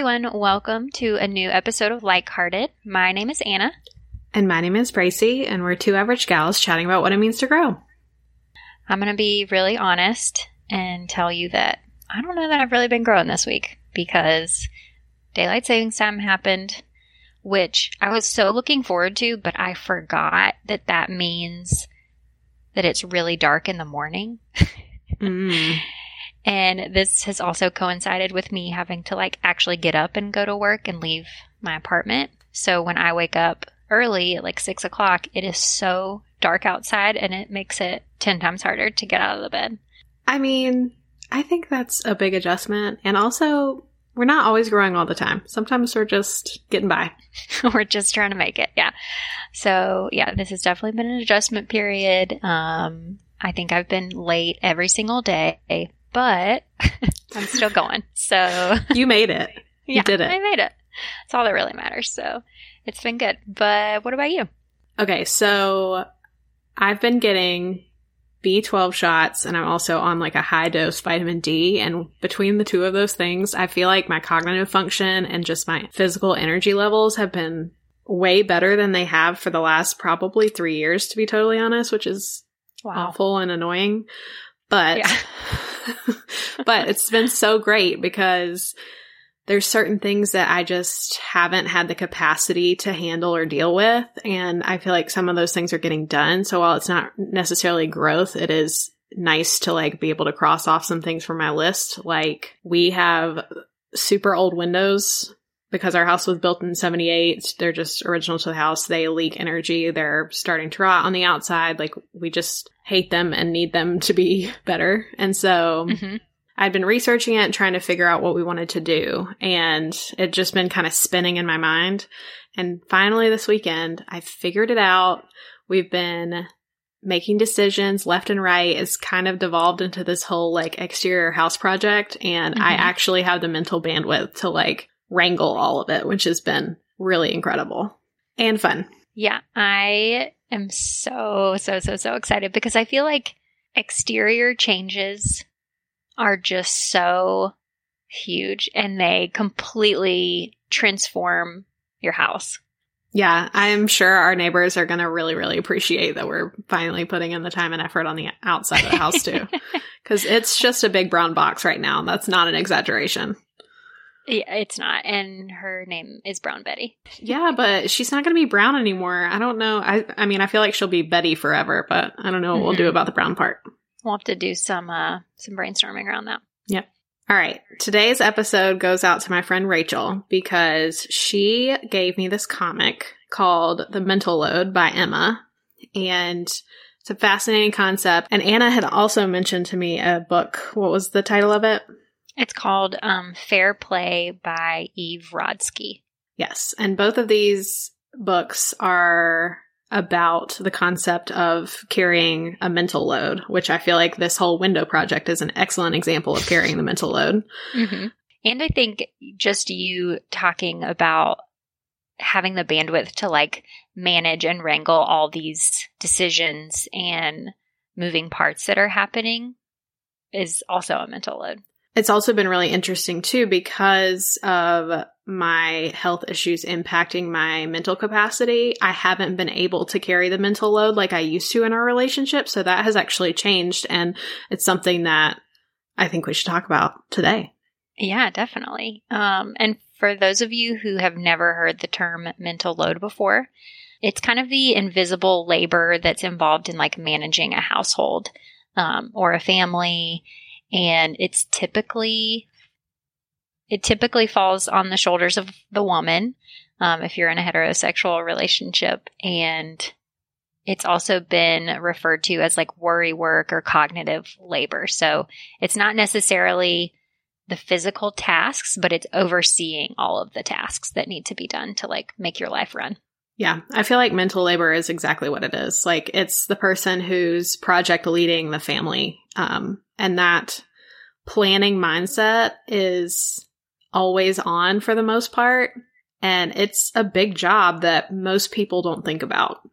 everyone. Welcome to a new episode of Like Hearted. My name is Anna. And my name is Bracey, and we're two average gals chatting about what it means to grow. I'm going to be really honest and tell you that I don't know that I've really been growing this week because daylight savings time happened, which I was so looking forward to, but I forgot that that means that it's really dark in the morning. Mm. And this has also coincided with me having to like actually get up and go to work and leave my apartment. So when I wake up early at like six o'clock, it is so dark outside and it makes it 10 times harder to get out of the bed. I mean, I think that's a big adjustment. And also, we're not always growing all the time. Sometimes we're just getting by. We're just trying to make it. Yeah. So yeah, this has definitely been an adjustment period. Um, I think I've been late every single day, but I'm still going. So You made it. You yeah, did it. I made it. That's all that really matters. So it's been good. But what about you? Okay, so I've been getting B12 shots and I'm also on like a high dose vitamin D. And between the two of those things, I feel like my cognitive function and just my physical energy levels have been way better than they have for the last probably three years, to be totally honest, which is awful and annoying. But, Yeah. but it's been so great because there's certain things that I just haven't had the capacity to handle or deal with. And I feel like some of those things are getting done. So while it's not necessarily growth, it is nice to like be able to cross off some things from my list. Like we have super old windows because our house was built in 78. They're just original to the house. They leak energy. They're starting to rot on the outside. Like we just hate them and need them to be better. And so hmm I'd been researching it and trying to figure out what we wanted to do. And it just been kind of spinning in my mind. And finally this weekend, I figured it out. We've been making decisions left and right. It's kind of devolved into this whole like exterior house project. And I Mhm. actually have the mental bandwidth to like wrangle all of it, which has been really incredible and fun. Yeah, I am so, so, so, so excited because I feel like exterior changes are just so huge and they completely transform your house. Yeah, I'm sure our neighbors are going to really, really appreciate that we're finally putting in the time and effort on the outside of the house too. Because it's just a big brown box right now. That's not an exaggeration. Yeah, it's not. And her name is Brown Betty. Yeah, but she's not going to be brown anymore. I don't know. I, I mean, I feel like she'll be Betty forever, but I don't know what we'll do about the brown part. We'll have to do some uh some brainstorming around that. Yep. All right. Today's episode goes out to my friend Rachel because she gave me this comic called The Mental Load by Emma. And it's a fascinating concept. And Anna had also mentioned to me a book. What was the title of it? It's called um Fair Play by Eve Rodsky. Yes. And both of these books are about the concept of carrying a mental load, which I feel like this whole window project is an excellent example of carrying the mental load. Mm-hmm. And I think just you talking about having the bandwidth to like manage and wrangle all these decisions and moving parts that are happening is also a mental load. It's also been really interesting too because of my health issues impacting my mental capacity. I haven't been able to carry the mental load like I used to in our relationship. So that has actually changed. And it's something that I think we should talk about today. Yeah, definitely. Um, and for those of you who have never heard the term mental load before, it's kind of the invisible labor that's involved in like managing a household um, or a family. And it's typically, it typically falls on the shoulders of the woman um, if you're in a heterosexual relationship. And it's also been referred to as like worry work or cognitive labor. So it's not necessarily the physical tasks, but it's overseeing all of the tasks that need to be done to like make your life run. Yeah, I feel like mental labor is exactly what it is. Like it's the person who's project leading the family. Um, and that planning mindset is always on for the most part. And it's a big job that most people don't think about.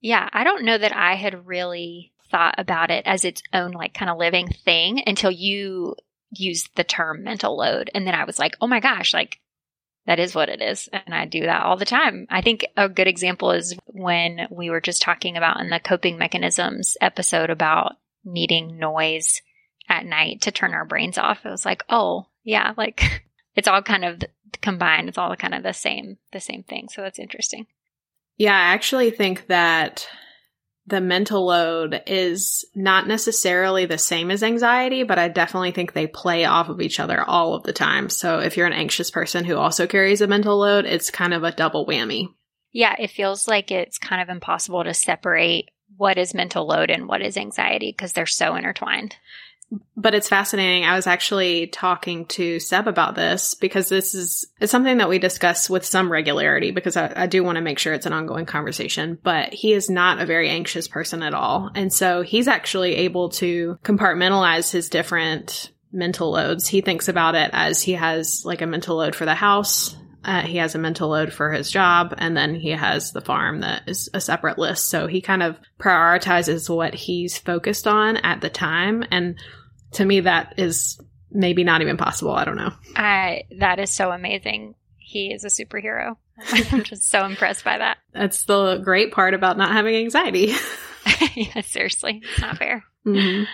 Yeah, I don't know that I had really thought about it as its own like kind of living thing until you used the term mental load. And then I was like, oh my gosh, like that is what it is. And I do that all the time. I think a good example is when we were just talking about in the coping mechanisms episode about needing noise at night to turn our brains off. It was like, oh, yeah, like it's all kind of combined. It's all kind of the same, the same thing. So that's interesting. Yeah, I actually think that the mental load is not necessarily the same as anxiety, but I definitely think they play off of each other all of the time. So if you're an anxious person who also carries a mental load, it's kind of a double whammy. Yeah, it feels like it's kind of impossible to separate what is mental load and what is anxiety because they're so intertwined but it's fascinating. I was actually talking to Seb about this because this is it's something that we discuss with some regularity because I, I do want to make sure it's an ongoing conversation. But he is not a very anxious person at all, and so he's actually able to compartmentalize his different mental loads. He thinks about it as he has like a mental load for the house. Uh, he has a mental load for his job, and then he has the farm that is a separate list. So he kind of prioritizes what he's focused on at the time. And to me that is maybe not even possible. I don't know. I that is so amazing. He is a superhero. I'm just so impressed by that. That's the great part about not having anxiety. yeah, seriously, it's not fair. Mm-hmm.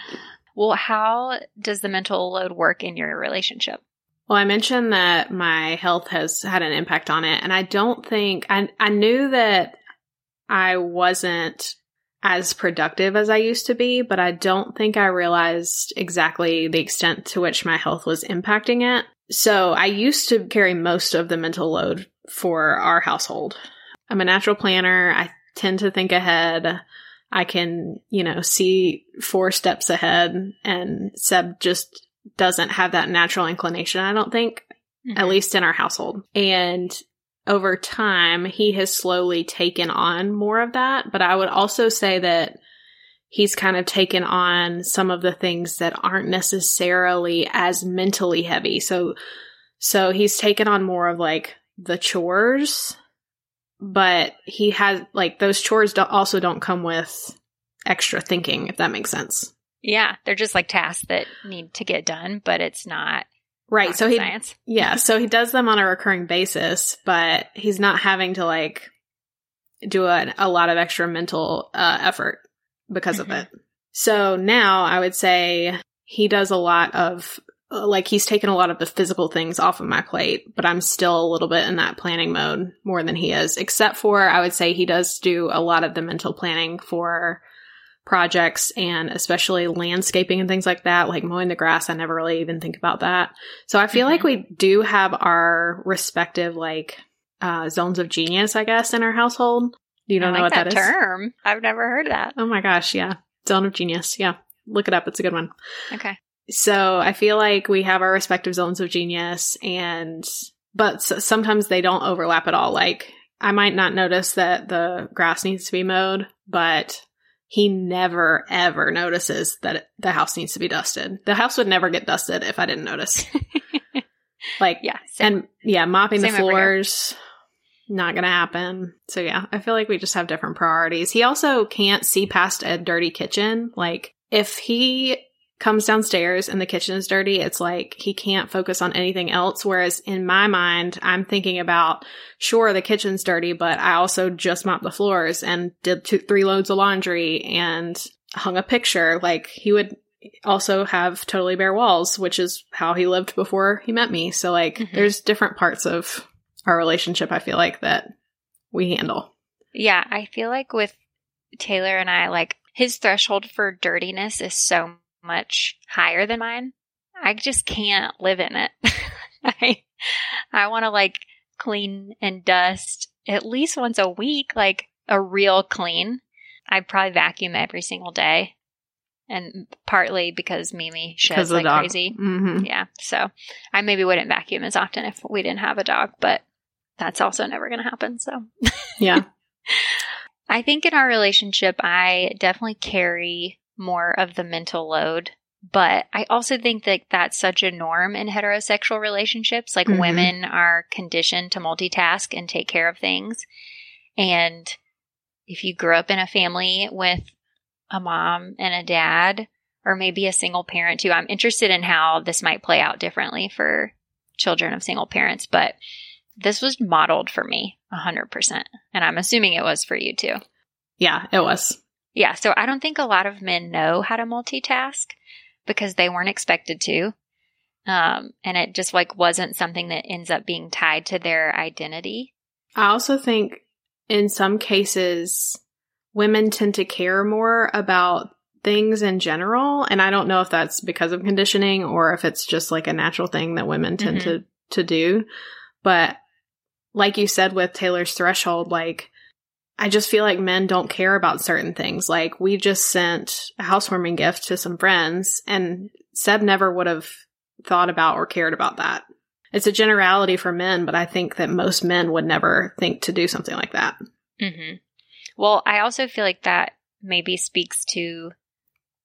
Well, how does the mental load work in your relationship? Well, I mentioned that my health has had an impact on it, and I don't think I I knew that I wasn't as productive as I used to be, but I don't think I realized exactly the extent to which my health was impacting it. So I used to carry most of the mental load for our household. I'm a natural planner. I tend to think ahead. I can, you know, see four steps ahead and Seb just doesn't have that natural inclination, I don't think, mm-hmm. at least in our household. And over time, he has slowly taken on more of that. But I would also say that he's kind of taken on some of the things that aren't necessarily as mentally heavy. So, so he's taken on more of like the chores, but he has like those chores do- also don't come with extra thinking, if that makes sense. Yeah, they're just like tasks that need to get done, but it's not Right. So he, science. yeah. So he does them on a recurring basis, but he's not having to like do a, a lot of extra mental uh, effort because mm-hmm. of it. So now I would say he does a lot of uh, like he's taken a lot of the physical things off of my plate, but I'm still a little bit in that planning mode more than he is, except for I would say he does do a lot of the mental planning for projects and especially landscaping and things like that, like mowing the grass. I never really even think about that. So I feel mm-hmm. like we do have our respective like uh, zones of genius, I guess, in our household. You don't I know like what that, that term. Is? I've never heard that. Oh my gosh, yeah. Zone of genius. Yeah. Look it up. It's a good one. Okay. So I feel like we have our respective zones of genius and but sometimes they don't overlap at all. Like I might not notice that the grass needs to be mowed, but he never ever notices that the house needs to be dusted. The house would never get dusted if I didn't notice. like, yeah. Same. And yeah, mopping same the floors, not gonna happen. So yeah, I feel like we just have different priorities. He also can't see past a dirty kitchen. Like, if he comes downstairs and the kitchen is dirty, it's like he can't focus on anything else. Whereas in my mind, I'm thinking about, sure, the kitchen's dirty, but I also just mopped the floors and did two, three loads of laundry and hung a picture. Like he would also have totally bare walls, which is how he lived before he met me. So like mm-hmm. there's different parts of our relationship I feel like that we handle. Yeah, I feel like with Taylor and I, like his threshold for dirtiness is so much higher than mine. I just can't live in it. I I want to like clean and dust at least once a week, like a real clean. I probably vacuum every single day. And partly because Mimi sheds like dog. crazy. Mm-hmm. Yeah. So I maybe wouldn't vacuum as often if we didn't have a dog, but that's also never going to happen. So, yeah. I think in our relationship, I definitely carry more of the mental load. But I also think that that's such a norm in heterosexual relationships. Like mm-hmm. women are conditioned to multitask and take care of things. And if you grew up in a family with a mom and a dad, or maybe a single parent too, I'm interested in how this might play out differently for children of single parents. But this was modeled for me 100%. And I'm assuming it was for you too. Yeah, it was. Yeah. So I don't think a lot of men know how to multitask because they weren't expected to. Um, and it just like wasn't something that ends up being tied to their identity. I also think in some cases, women tend to care more about things in general. And I don't know if that's because of conditioning or if it's just like a natural thing that women tend Mm-hmm. to, to do. But like you said with Taylor's threshold, like, I just feel like men don't care about certain things. Like we just sent a housewarming gift to some friends and Seb never would have thought about or cared about that. It's a generality for men, but I think that most men would never think to do something like that. hmm Well, I also feel like that maybe speaks to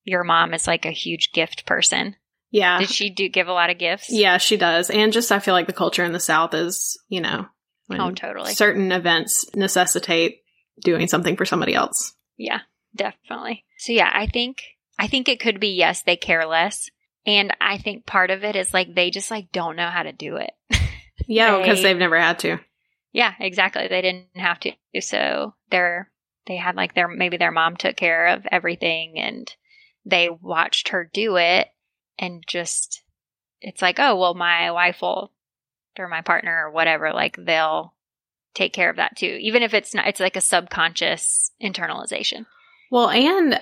your mom as like a huge gift person. Yeah. Did she do give a lot of gifts? Yeah, she does. And just I feel like the culture in the South is, you know, Oh, totally. certain events necessitate doing something for somebody else. Yeah, definitely. So yeah, I think I think it could be yes, they care less. And I think part of it is like they just like don't know how to do it. Yeah, because They- they've never had to. yeah, exactly. They didn't have to. So they're they had like their maybe their mom took care of everything and they watched her do it and just it's like, oh well my wife will or my partner or whatever, like they'll take care of that too. Even if it's not it's like a subconscious internalization. Well, and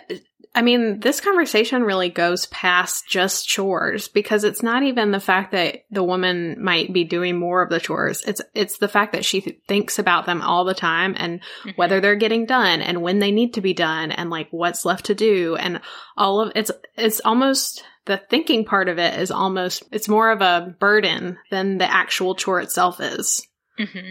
I mean, this conversation really goes past just chores because it's not even the fact that the woman might be doing more of the chores. It's it's the fact that she th- thinks about them all the time and Mhm. whether they're getting done and when they need to be done and like what's left to do and all of it's it's almost the thinking part of it is almost it's more of a burden than the actual chore itself is. hmm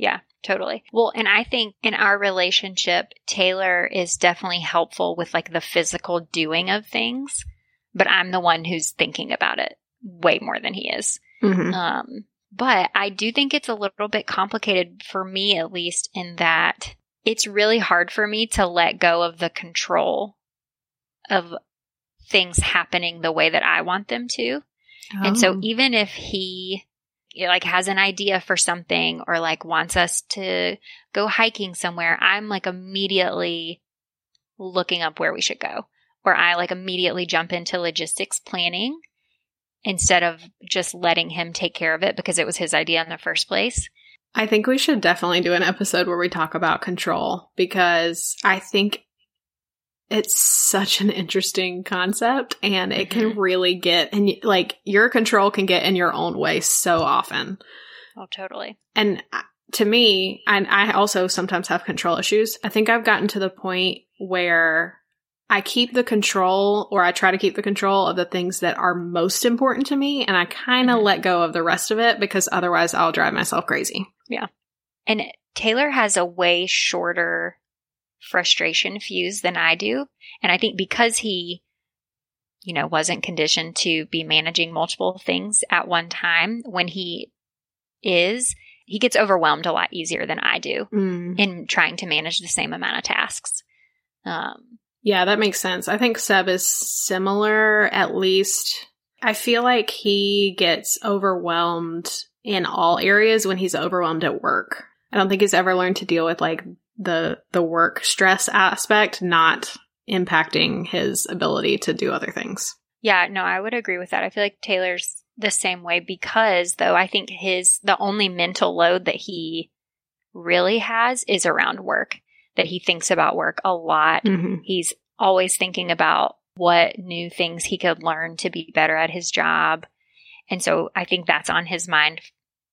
Yeah, totally. Well, and I think in our relationship, Taylor is definitely helpful with like the physical doing of things, but I'm the one who's thinking about it way more than he is. Mm-hmm. Um, but I do think it's a little bit complicated for me, at least, in that it's really hard for me to let go of the control of things happening the way that I want them to. And so Oh. even if he like has an idea for something or like wants us to go hiking somewhere, I'm like immediately looking up where we should go. Or I like immediately jump into logistics planning instead of just letting him take care of it because it was his idea in the first place. I think we should definitely do an episode where we talk about control because I think it's such an interesting concept and it can really get and like your control can get in your own way so often. Oh, totally. And uh, to me, and I also sometimes have control issues. I think I've gotten to the point where I keep the control or I try to keep the control of the things that are most important to me and I kind of Mhm. let go of the rest of it because otherwise I'll drive myself crazy. Yeah. And Taylor has a way shorter frustration fuse than I do. And I think because he, you know, wasn't conditioned to be managing multiple things at one time, when he is, he gets overwhelmed a lot easier than I do Mm. in trying to manage the same amount of tasks. Um, Yeah, that makes sense. I think Seb is similar, at least. I feel like he gets overwhelmed in all areas when he's overwhelmed at work. I don't think he's ever learned to deal with like the the work stress aspect not impacting his ability to do other things. Yeah, no, I would agree with that. I feel like Taylor's the same way because though I think his the only mental load that he really has is around work. That he thinks about work a lot. Mm-hmm. He's always thinking about what new things he could learn to be better at his job. And so I think that's on his mind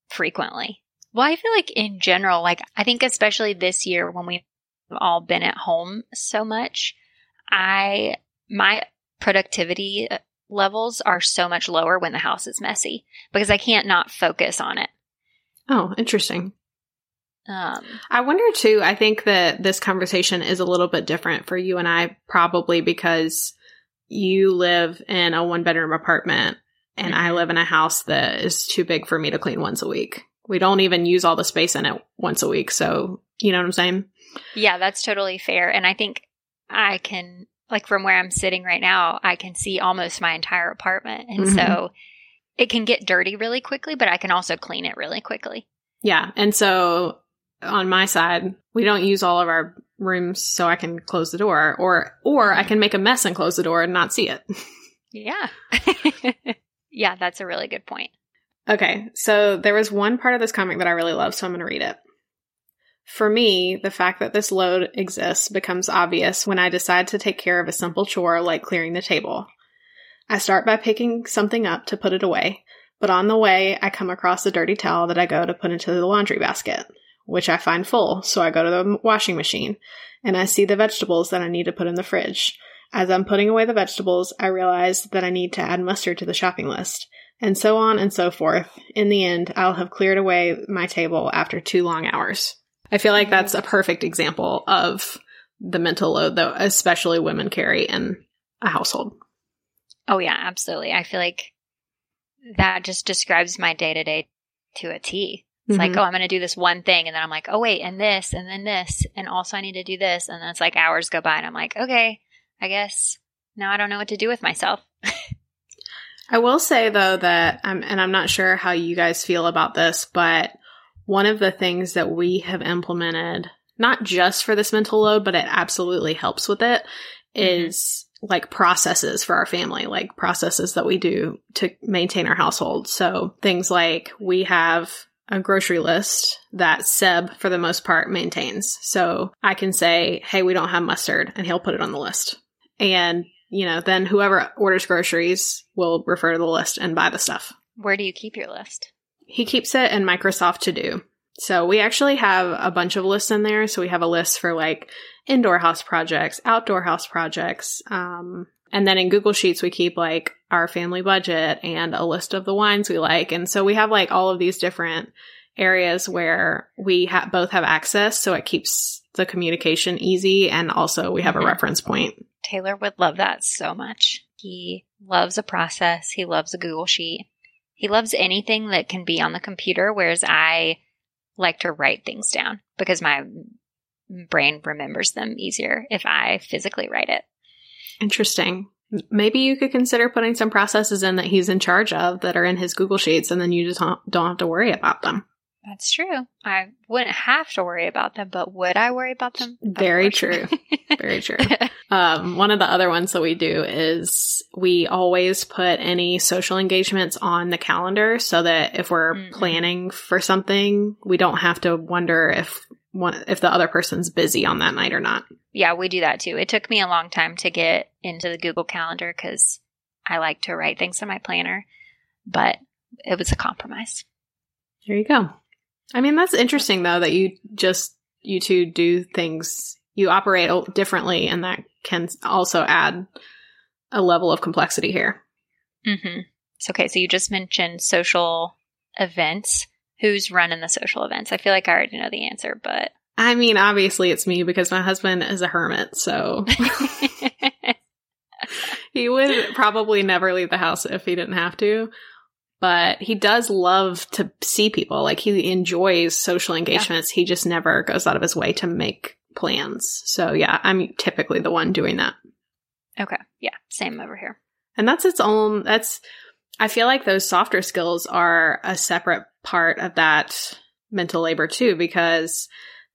frequently. Well, I feel like in general, like I think especially this year when we've all been at home so much, I my productivity levels are so much lower when the house is messy because I can't not focus on it. Oh, interesting. Um, I wonder too. I think that this conversation is a little bit different for you and I, probably because you live in a one bedroom apartment and I live in a house that is too big for me to clean once a week. We don't even use all the space in it once a week. So, you know what I'm saying? yeah, that's totally fair. And I think I can, like, from where I'm sitting right now, I can see almost my entire apartment. And Mhm. so it can get dirty really quickly, but I can also clean it really quickly. Yeah. And so on my side, we don't use all of our rooms so I can close the door or or I can make a mess and close the door and not see it. Yeah. yeah, that's a really good point. Okay. So there was one part of this comic that I really love, so I'm going to read it. For me, the fact that this load exists becomes obvious when I decide to take care of a simple chore like clearing the table. I start by picking something up to put it away, but on the way, I come across a dirty towel that I go to put into the laundry basket, which I find full, so I go to the washing machine, and I see the vegetables that I need to put in the fridge. As I'm putting away the vegetables, I realize that I need to add mustard to the shopping list, and so on and so forth. In the end, I'll have cleared away my table after two long hours. I feel like that's a perfect example of the mental load that especially women carry in a household. Oh, yeah, absolutely. I feel like that just describes my day to day to a T. It's mm-hmm. like, oh, I'm going to do this one thing. And then I'm like, oh, wait, and this, and then this. And also, I need to do this. And then it's like hours go by, and I'm like, okay, I guess now I don't know what to do with myself. I will say, though, that, I'm, and I'm not sure how you guys feel about this, but one of the things that we have implemented, not just for this mental load, but it absolutely helps with it, mm-hmm. is like processes for our family, like processes that we do to maintain our household. So things like we have a grocery list that Seb, for the most part, maintains. So I can say, hey, we don't have mustard, and he'll put it on the list. And, you know, then whoever orders groceries will refer to the list and buy the stuff. Where do you keep your list? He keeps it in Microsoft To Do. So we actually have a bunch of lists in there. So we have a list for like indoor house projects, outdoor house projects. Um, and then in Google Sheets, we keep like our family budget and a list of the wines we like. And so we have like all of these different areas where we ha- both have access. So it keeps the communication easy. And also we have mm-hmm. a reference point. Taylor would love that so much. He loves a process. He loves a Google Sheet. He loves anything that can be on the computer, whereas I like to write things down because my brain remembers them easier if I physically write it. Interesting. Maybe you could consider putting some processes in that he's in charge of that are in his Google Sheets and then you just don't have to worry about them. That's true. I wouldn't have to worry about them, but would I worry about them? Very true. Very true. Um, one of the other ones that we do is we always put any social engagements on the calendar so that if we're mm-hmm. planning for something, we don't have to wonder if one, if the other person's busy on that night or not. Yeah, we do that too. It took me a long time to get into the Google Calendar because I like to write things in my planner, but it was a compromise. There you go. I mean, that's interesting though that you just you two do things you operate differently, and that can also add a level of complexity here. Mm-hmm. So, okay, so you just mentioned social events. Who's running the social events? I feel like I already know the answer, but I mean, obviously it's me because my husband is a hermit, so he would probably never leave the house if he didn't have to but he does love to see people. Like he enjoys social engagements. Yeah. He just never goes out of his way to make plans. So yeah, I'm typically the one doing that. Okay. Yeah. Same over here. And that's its own, that's, I feel like those softer skills are a separate part of that mental labor too, because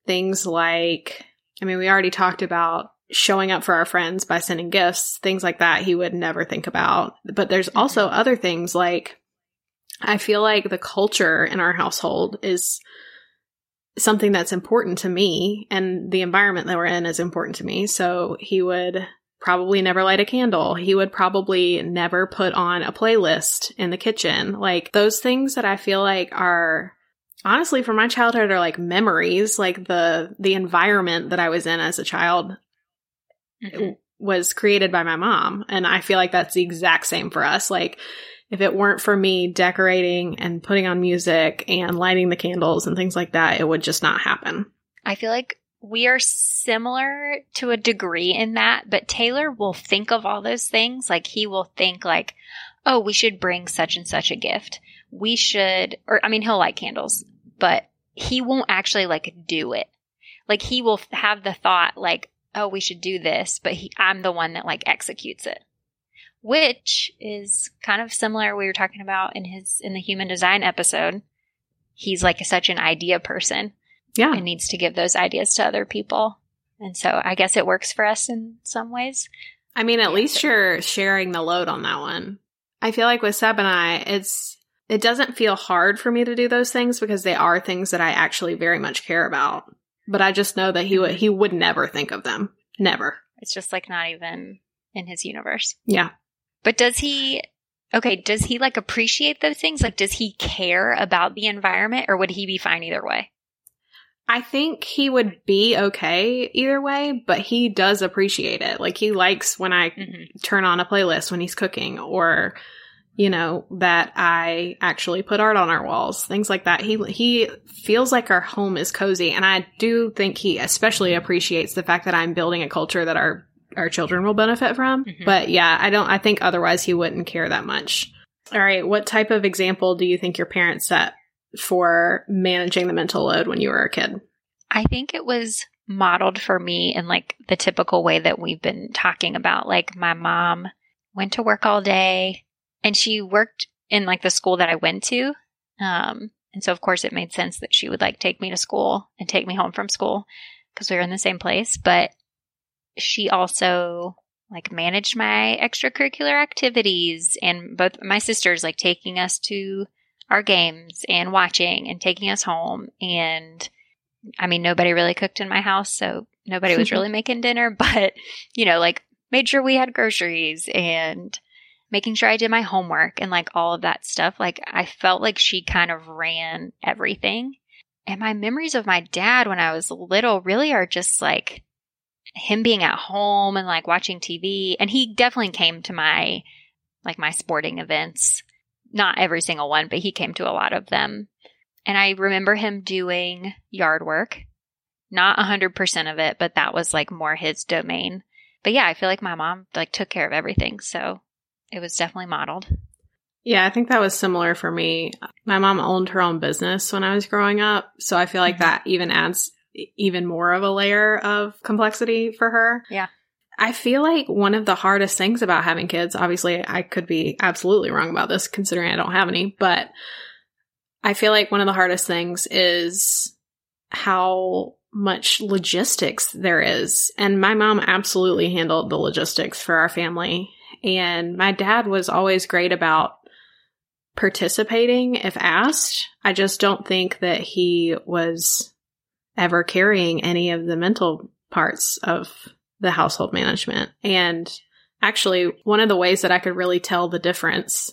things like, I mean, we already talked about showing up for our friends by sending gifts, things like that, he would never think about. But there's also mm-hmm. other things like I feel like the culture in our household is something that's important to me and the environment that we're in is important to me. So he would probably never light a candle. He would probably never put on a playlist in the kitchen. Like those things that I feel like are honestly from my childhood are like memories, like the the environment that I was in as a child mm-hmm. was created by my mom and I feel like that's the exact same for us. Like if it weren't for me decorating and putting on music and lighting the candles and things like that, it would just not happen. I feel like we are similar to a degree in that, but Taylor will think of all those things. Like he will think like, oh, we should bring such and such a gift. We should, or I mean, he'll light candles, but he won't actually like do it. Like he will have the thought like, oh, we should do this, but he, I'm the one that like executes it which is kind of similar we were talking about in his in the human design episode he's like such an idea person Yeah. and needs to give those ideas to other people. And so I guess it works for us in some ways. I mean, at least you're sharing the load on that one. I feel like with Seb and I, it's it doesn't feel hard for me to do those things because they are things that I actually very much care about. But I just know that he would mm-hmm. he would never think of them. Never. It's just like not even in his universe. Yeah. But does he okay, does he like appreciate those things? Like does he care about the environment or would he be fine either way? I think he would be okay either way, but he does appreciate it. Like he likes when I Mm-hmm. turn on a playlist when he's cooking or you know that I actually put art on our walls, things like that. He he feels like our home is cozy and I do think he especially appreciates the fact that I'm building a culture that our our children will benefit from. Mhm. But yeah, I don't I think otherwise he wouldn't care that much. All right, what type of example do you think your parents set for managing the mental load when you were a kid? I think it was modeled for me in like the typical way that we've been talking about. Like my mom went to work all day and she worked in like the school that I went to. Um, and so of course it made sense that she would like take me to school and take me home from school because we were in the same place. But she also like managed my extracurricular activities and both my sisters like taking us to our games and watching and taking us home and I mean, nobody really cooked in my house, so nobody was really making dinner, but, you know, like made sure we had groceries and making sure I did my homework and like all of that stuff. Like, I felt like she kind of ran everything. And my memories of my dad when I was little really are just like him being at home and like watching TV. And he definitely came to my, like my sporting events. Not every single one, but he came to a lot of them. And I remember him doing yard work. Not 100% of it, but that was like more his domain. But yeah, I feel like my mom like took care of everything, so it was definitely modeled. Yeah, I think that was similar for me. My mom owned her own business when I was growing up, so I feel like Mhm. that even adds even more of a layer of complexity for her. Yeah. I feel like one of the hardest things about having kids, obviously I could be absolutely wrong about this considering I don't have any, but I feel like one of the hardest things is how much logistics there is. And my mom absolutely handled the logistics for our family. And my dad was always great about participating if asked. I just don't think that he was ever carrying any of the mental parts of the household management. And actually, one of the ways that I could really tell the difference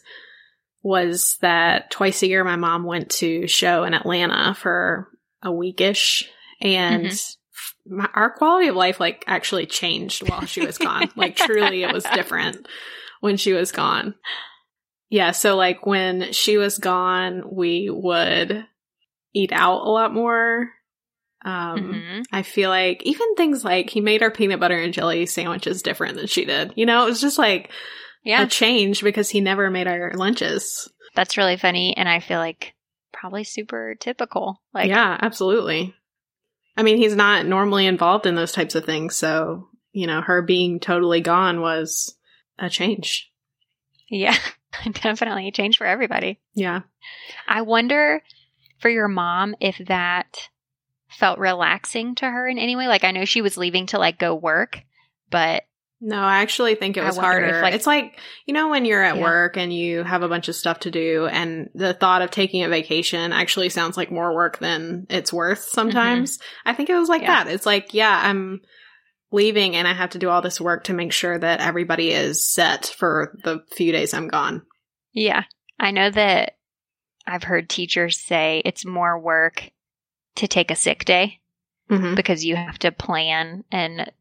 was that twice a year my mom went to show in Atlanta for a weekish and mm-hmm. my, our quality of life like actually changed while she was gone. like truly it was different when she was gone. Yeah, so like when she was gone, we would eat out a lot more. Um Mhm. I feel like even things like he made our peanut butter and jelly sandwiches different than she did. You know, it was just like Yeah, a change because he never made our lunches. that's really funny, and I feel like probably super typical. Like, yeah, absolutely. I mean, he's not normally involved in those types of things, so you know, her being totally gone was a change. yeah, definitely a change for everybody. Yeah. I wonder for your mom if that felt relaxing to her in any way. Like, I know she was leaving to like go work, but No, I actually think it was wonder if, harder. like- it's like, you know, when you're at Yeah. work and you have a bunch of stuff to do and the thought of taking a vacation actually sounds like more work than it's worth sometimes. I think it was like Mm-hmm. Yeah. that. It's like, yeah, I'm leaving and I have to do all this work to make sure that everybody is set for the few days I'm gone. yeah, I know that I've heard teachers say it's more work to take a sick day Mm-hmm. because you have to plan and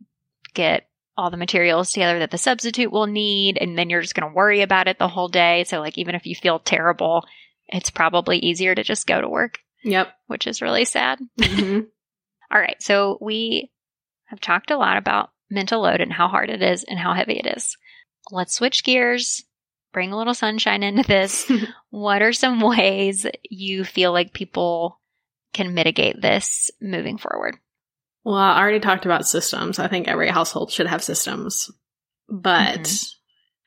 get all the materials together that the substitute will need and then you're just going to worry about it the whole day. So like even if you feel terrible it's probably easier to just go to work Yep. which is really sad. Hmm all right. So we have talked a lot about mental load and how hard it is and how heavy it is. Let's switch gears bring a little sunshine into this. What are some ways you feel like people can mitigate this moving forward Well, I already talked about systems. I think every household should have systems. But Mhm.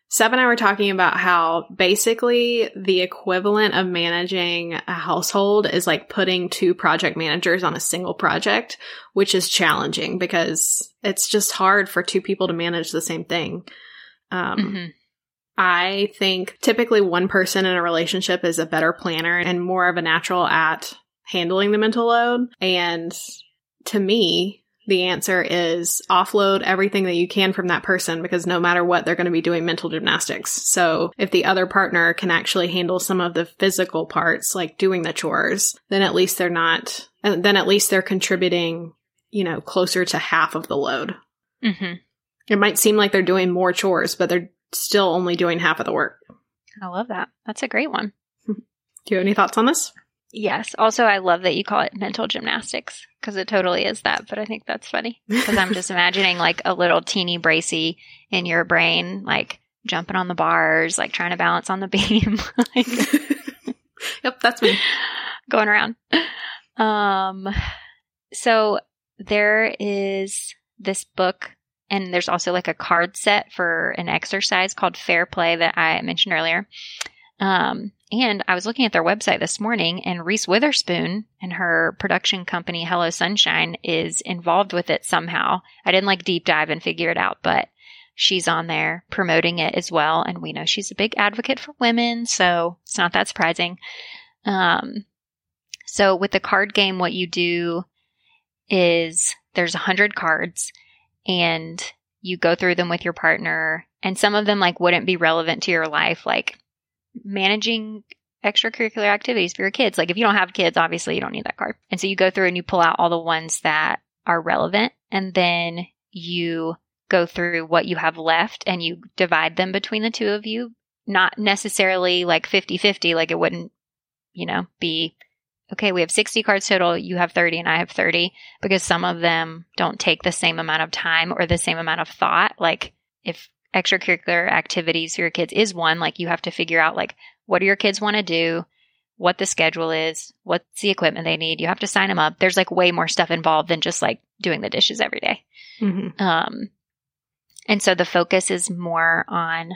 Seb and I were talking about how basically the equivalent of managing a household is like putting two project managers on a single project, which is challenging because it's just hard for two people to manage the same thing. Um, hmm I think typically one person in a relationship is a better planner and more of a natural at handling the mental load. And to me, the answer is offload everything that you can from that person because no matter what, they're going to be doing mental gymnastics. So if the other partner can actually handle some of the physical parts, like doing the chores, then at least they're not, and then at least they're contributing, you know, closer to half of the load. hmm It might seem like they're doing more chores, but they're still only doing half of the work. I love that. That's a great one. Do you have any thoughts on this? Yes. Also, I love that you call it mental gymnastics because it totally is that. But I think that's funny because I'm just imagining like a little teeny Bracey in your brain, like jumping on the bars, like trying to balance on the beam, like yep, that's me. going around. Um, so there is this book, and there's also like a card set for an exercise called Fair Play that I mentioned earlier. Um, and I was looking at their website this morning, and Reese Witherspoon and her production company, Hello Sunshine, is involved with it somehow. I didn't like deep dive and figure it out, but she's on there promoting it as well. And we know she's a big advocate for women, so it's not that surprising. Um, so with the card game, what you do is there's a hundred cards and you go through them with your partner and some of them like wouldn't be relevant to your life, like managing extracurricular activities for your kids. Like if you don't have kids, obviously you don't need that card. And so you go through and you pull out all the ones that are relevant and then you go through what you have left and you divide them between the two of you. Not necessarily like 50 50, like it wouldn't, you know, be okay, we have 60 cards total, you have 30 and I have 30, because some of them don't take the same amount of time or the same amount of thought. Like if extracurricular activities for your kids is one, like you have to figure out like what do your kids want to do, what the schedule is, what's the equipment they need. You have to sign them up. There's like way more stuff involved than just like doing the dishes every day. Mm-hmm. Um, and so the focus is more on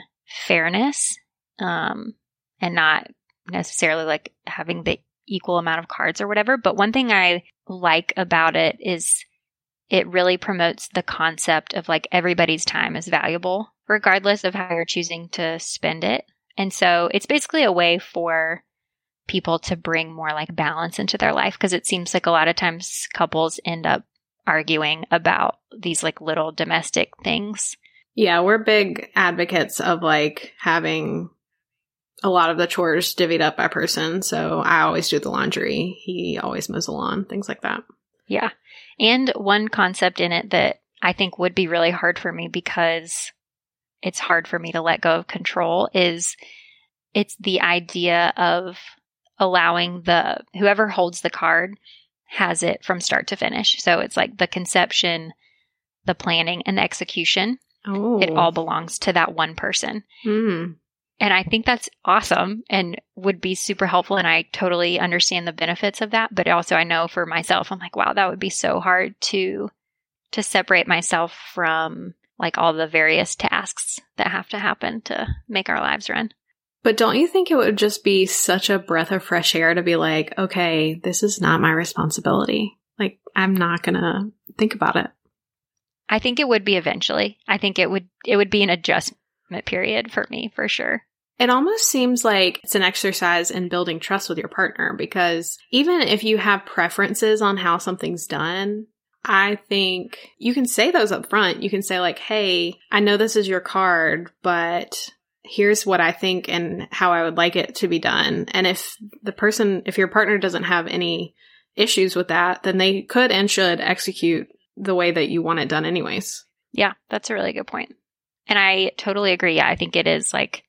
fairness, um, and not necessarily like having the equal amount of cards or whatever. But one thing I like about it is it really promotes the concept of like everybody's time is valuable, regardless of how you're choosing to spend it. And so it's basically a way for people to bring more like balance into their life because it seems like a lot of times couples end up arguing about these like little domestic things. Yeah, we're big advocates of like having a lot of the chores divvied up by person. So I always do the laundry. He always mows the lawn, things like that. Yeah. And one concept in it that I think would be really hard for me because it's hard for me to let go of control is it's the idea of allowing the whoever holds the card has it from start to finish. So it's like the conception, the planning and the execution. Oh, It all belongs to that one person. Mm. And I think that's awesome and would be super helpful. And I totally understand the benefits of that. But also I know for myself, I'm like, wow, that would be so hard to, to separate myself from like all the various tasks that have to happen to make our lives run. But don't you think it would just be such a breath of fresh air to be like, okay, this is not my responsibility. Like, I'm not gonna think about it. I think it would be eventually. I think it would, it would be an adjustment period for me for sure. It almost seems like it's an exercise in building trust with your partner because even if you have preferences on how something's done, I think you can say those up front. You can say, like, hey, I know this is your card, but here's what I think and how I would like it to be done. And if the person, if your partner doesn't have any issues with that, then they could and should execute the way that you want it done, anyways. Yeah, that's a really good point. And I totally agree. Yeah, I think it is like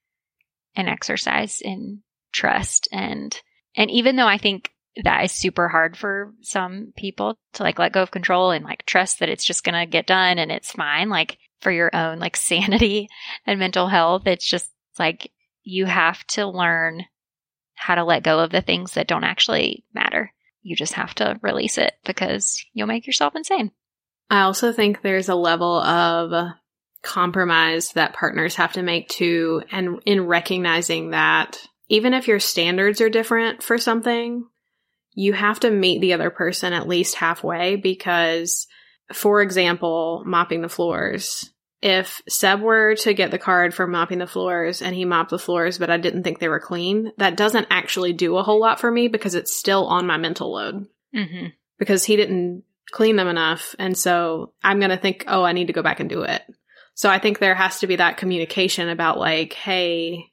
an exercise in trust and and even though I think that is super hard for some people to like let go of control and like trust that it's just going to get done and it's fine like for your own like sanity and mental health it's just like you have to learn how to let go of the things that don't actually matter. You just have to release it because you'll make yourself insane. I also think there's a level of compromise that partners have to make too, and in recognizing that even if your standards are different for something, you have to meet the other person at least halfway because, for example, mopping the floors. If Seb were to get the card for mopping the floors and he mopped the floors, but I didn't think they were clean, that doesn't actually do a whole lot for me because it's still on my mental load. Mm-hmm. Because he didn't clean them enough. And so I'm going to think, oh, I need to go back and do it. So I think there has to be that communication about like, hey,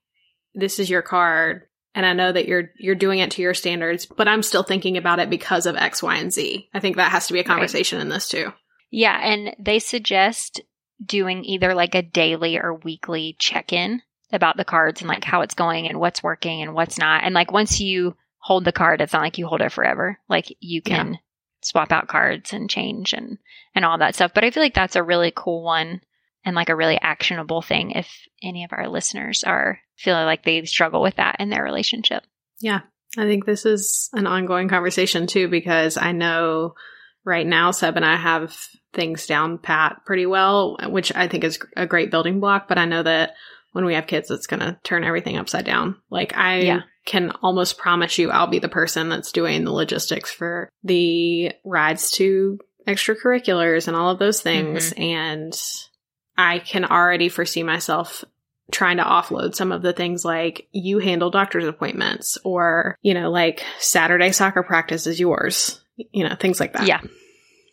this is your card and I know that you're you're doing it to your standards, but I'm still thinking about it because of X, Y, and Z. I think that has to be a conversation right. in this too. Yeah, and they suggest doing either like a daily or weekly check-in about the cards and like how it's going and what's working and what's not. And like once you hold the card, it's not like you hold it forever. Like you can yeah. swap out cards and change and and all that stuff. But I feel like that's a really cool one and like a really actionable thing if any of our listeners are feeling like they struggle with that in their relationship. Yeah. I think this is an ongoing conversation too, because I know right now Seb and I have things down pat pretty well, which I think is a great building block. But I know that when we have kids, it's going to turn everything upside down. Like I yeah. can almost promise you I'll be the person that's doing the logistics for the rides to extracurriculars and all of those things. Mm-hmm. And I can already foresee myself trying to offload some of the things like you handle doctor's appointments or, you know, like Saturday soccer practice is yours, you know, things like that. Yeah,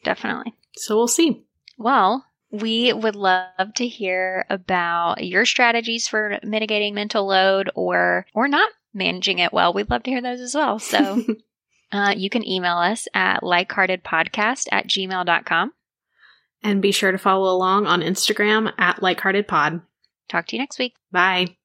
definitely. So we'll see. Well, we would love to hear about your strategies for mitigating mental load or or not managing it well. We'd love to hear those as well. So uh, you can email us at likeheartedpodcast at gmail.com. And be sure to follow along on Instagram at likeheartedpod. Talk to you next week. Bye.